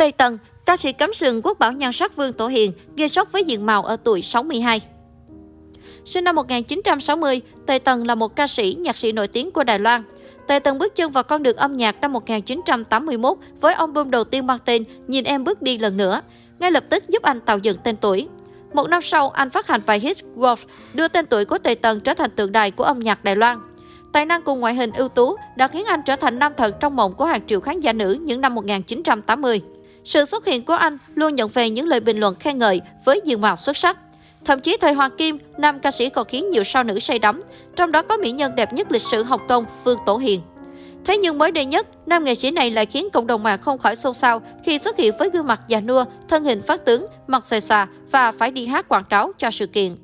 Tây Tần, ca sĩ cắm sừng quốc bảo nhan sắc Vương Tổ Hiền gây sốc với diện mạo ở tuổi 62. Sinh năm 1960, Tây Tần là một ca sĩ, nhạc sĩ nổi tiếng của Đài Loan. Tề Tần bước chân vào con đường âm nhạc năm 1981 với album đầu tiên mang tên Nhìn em bước đi lần nữa, ngay lập tức giúp anh tạo dựng tên tuổi. Một năm sau, anh phát hành bài hit Wolf, đưa tên tuổi của Tề Tần trở thành tượng đài của âm nhạc Đài Loan. Tài năng cùng ngoại hình ưu tú đã khiến anh trở thành nam thần trong mộng của hàng triệu khán giả nữ những năm 1980. Sự xuất hiện của anh luôn nhận về những lời bình luận khen ngợi với diện mạo xuất sắc. Thậm chí thời Hoàng Kim, nam ca sĩ còn khiến nhiều sao nữ say đắm, trong đó có mỹ nhân đẹp nhất lịch sử Hồng Kông Phương Tổ Hiền. Thế nhưng mới đây nhất, nam nghệ sĩ này lại khiến cộng đồng mạng không khỏi xôn xao khi xuất hiện với gương mặt già nua, thân hình phát tướng, mặt xòe xòa và phải đi hát quảng cáo cho sự kiện.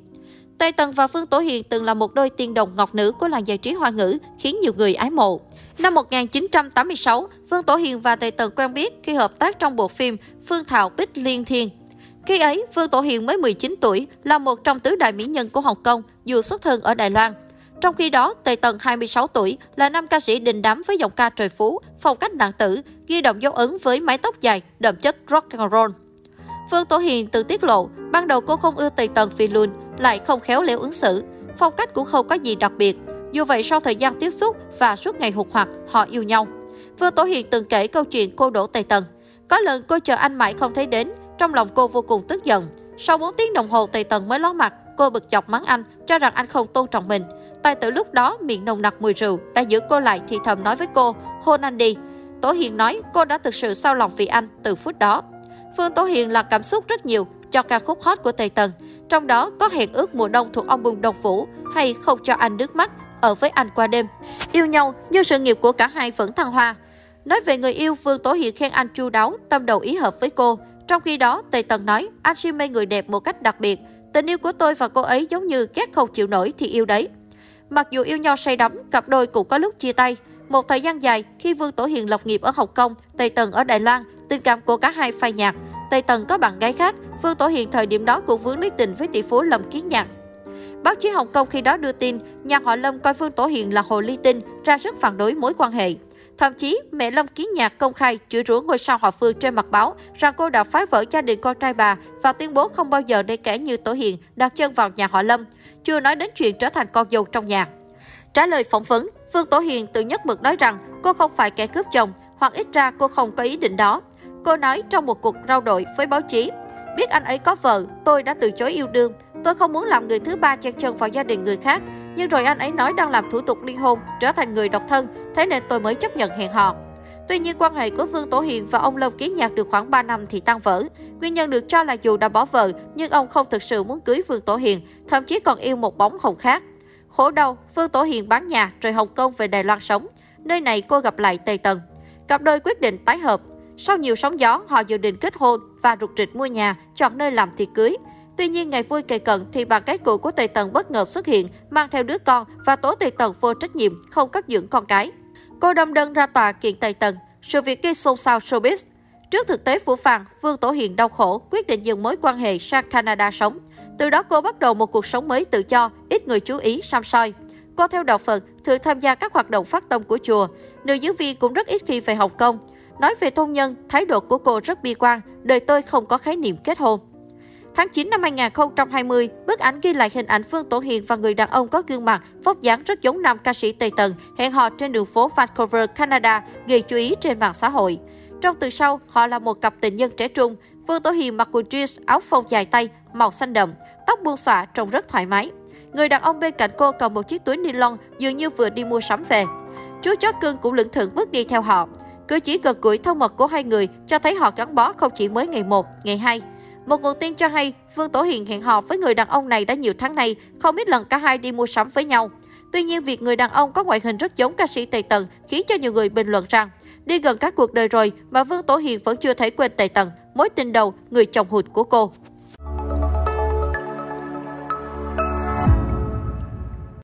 Tây Tần và Phương Tổ Hiền từng là một đôi tiên đồng ngọc nữ của làng giải trí hoa ngữ, khiến nhiều người ái mộ. Năm 1986, Phương Tổ Hiền và Tề Tần quen biết khi hợp tác trong bộ phim Phương Thảo Bích Liên Thiên. Khi ấy, Phương Tổ Hiền mới 19 tuổi, là một trong tứ đại mỹ nhân của Hồng Kông, dù xuất thân ở Đài Loan. Trong khi đó, Tề Tần 26 tuổi là nam ca sĩ đình đám với giọng ca trời phú, phong cách nặng tử, ghi động dấu ấn với mái tóc dài, đậm chất rock and roll. Phương Tổ Hiền từng tiết lộ, ban đầu cô không ưa Tề Tần vì luôn, lại không khéo léo ứng xử. Phong cách cũng không có gì đặc biệt. Dù vậy sau thời gian tiếp xúc và suốt ngày hụt hoặc, họ yêu nhau. Phương Tổ Hiền từng kể câu chuyện cô đổ tài Tần. Có lần cô chờ anh mãi không thấy đến, trong lòng cô vô cùng tức giận. Sau 4 tiếng đồng hồ tài Tần mới ló mặt, cô bực chọc mắng anh, cho rằng anh không tôn trọng mình. Tài tử lúc đó miệng nồng nặc mùi rượu đã giữ cô lại thì thầm nói với cô, hôn anh đi. Tổ Hiền nói cô đã thực sự sao lòng vì anh từ phút đó. Phương Tổ Hiền là cảm xúc rất nhiều cho ca khúc hot của Tây Tần. Trong đó có hẹn ước mùa đông thuộc ông Bùng Đồng Phủ hay không cho anh nước mắt ở với anh qua đêm. Yêu nhau nhưng sự nghiệp của cả hai vẫn thăng hoa. Nói về người yêu, Vương Tố Hiền khen anh chu đáo, tâm đầu ý hợp với cô. Trong khi đó, Tề Tần nói anh si mê người đẹp một cách đặc biệt. Tình yêu của tôi và cô ấy giống như ghét không chịu nổi thì yêu đấy. Mặc dù yêu nhau say đắm, cặp đôi cũng có lúc chia tay. Một thời gian dài, khi Vương Tổ Hiền lập nghiệp ở Hồng Kông, Tây Tần ở Đài Loan, tình cảm của cả hai phai nhạt. Tây Tần có bạn gái khác, Vương Tổ Hiền thời điểm đó cũng vướng lấy tình với tỷ phú Lâm Kiến Nhạc. Báo chí Hồng Kông khi đó đưa tin, nhà họ Lâm coi Phương Tổ Hiền là hồ ly tinh, ra sức phản đối mối quan hệ. Thậm chí, mẹ Lâm Kiến Nhạc công khai chửi rủa ngôi sao họ Phương trên mặt báo rằng cô đã phá vỡ gia đình con trai bà và tuyên bố không bao giờ để kẻ như Tổ Hiền đặt chân vào nhà họ Lâm, chưa nói đến chuyện trở thành con dâu trong nhà. Trả lời phỏng vấn, Phương Tổ Hiền tự nhất mực nói rằng cô không phải kẻ cướp chồng, hoặc ít ra cô không có ý định đó. Cô nói trong một cuộc rao đổi với báo chí, biết anh ấy có vợ, tôi đã từ chối yêu đương. Tôi không muốn làm người thứ ba chen chân vào gia đình người khác. Nhưng rồi anh ấy nói đang làm thủ tục ly hôn, trở thành người độc thân, thế nên tôi mới chấp nhận hẹn hò. Tuy nhiên, quan hệ của Vương Tổ Hiền và ông Lâm Kiến Nhạc được khoảng 3 năm thì tan vỡ. Nguyên nhân được cho là dù đã bỏ vợ, nhưng ông không thực sự muốn cưới Vương Tổ Hiền, thậm chí còn yêu một bóng hồng khác. Khổ đau, Vương Tổ Hiền bán nhà rồi Hồng Kông về Đài Loan sống. Nơi này cô gặp lại Tề Tần. Cặp đôi quyết định tái hợp. Sau nhiều sóng gió, họ dự định kết hôn và rụt rịch mua nhà, chọn nơi làm tiệc cưới. Tuy nhiên, ngày vui kề cận thì bạn gái cũ của Tề Tần bất ngờ xuất hiện, mang theo đứa con và tố Tề Tần vô trách nhiệm, không cấp dưỡng con cái. Cô đâm đơn ra tòa kiện Tề Tần, sự việc gây xôn xao showbiz. Trước thực tế phủ phàng, Vương Tổ Hiền đau khổ, quyết định dừng mối quan hệ sang Canada sống. Từ đó cô bắt đầu một cuộc sống mới tự do, ít người chú ý, xăm soi. Cô theo đạo Phật, thường tham gia các hoạt động phát tâm của chùa. Nữ diễn viên cũng rất ít khi về Hồng Kông. Nói về hôn nhân, thái độ của cô rất bi quan, đời tôi không có khái niệm kết hôn. Tháng 9 năm 2020, bức ảnh ghi lại hình ảnh Phương Tổ Hiền và người đàn ông có gương mặt, vóc dáng rất giống nam ca sĩ Tây Tần, hẹn hò trên đường phố Vancouver, Canada, gây chú ý trên mạng xã hội. Trong từ sau, họ là một cặp tình nhân trẻ trung. Phương Tổ Hiền mặc quần jeans, áo phông dài tay, màu xanh đậm, tóc buông xõa trông rất thoải mái. Người đàn ông bên cạnh cô cầm một chiếc túi ni lông dường như vừa đi mua sắm về. Chú chó cưng cũng lững thững bước đi theo họ. Cử chỉ gần gũi thân mật của hai người cho thấy họ gắn bó không chỉ mới ngày 1, ngày 2. Một nguồn tin cho hay, Vương Tổ Hiền hẹn hò với người đàn ông này đã nhiều tháng nay, không ít lần cả hai đi mua sắm với nhau. Tuy nhiên, việc người đàn ông có ngoại hình rất giống ca sĩ Tây Tần khiến cho nhiều người bình luận rằng đi gần các cuộc đời rồi mà Vương Tổ Hiền vẫn chưa thấy quên Tây Tần, mối tình đầu, người chồng hụt của cô.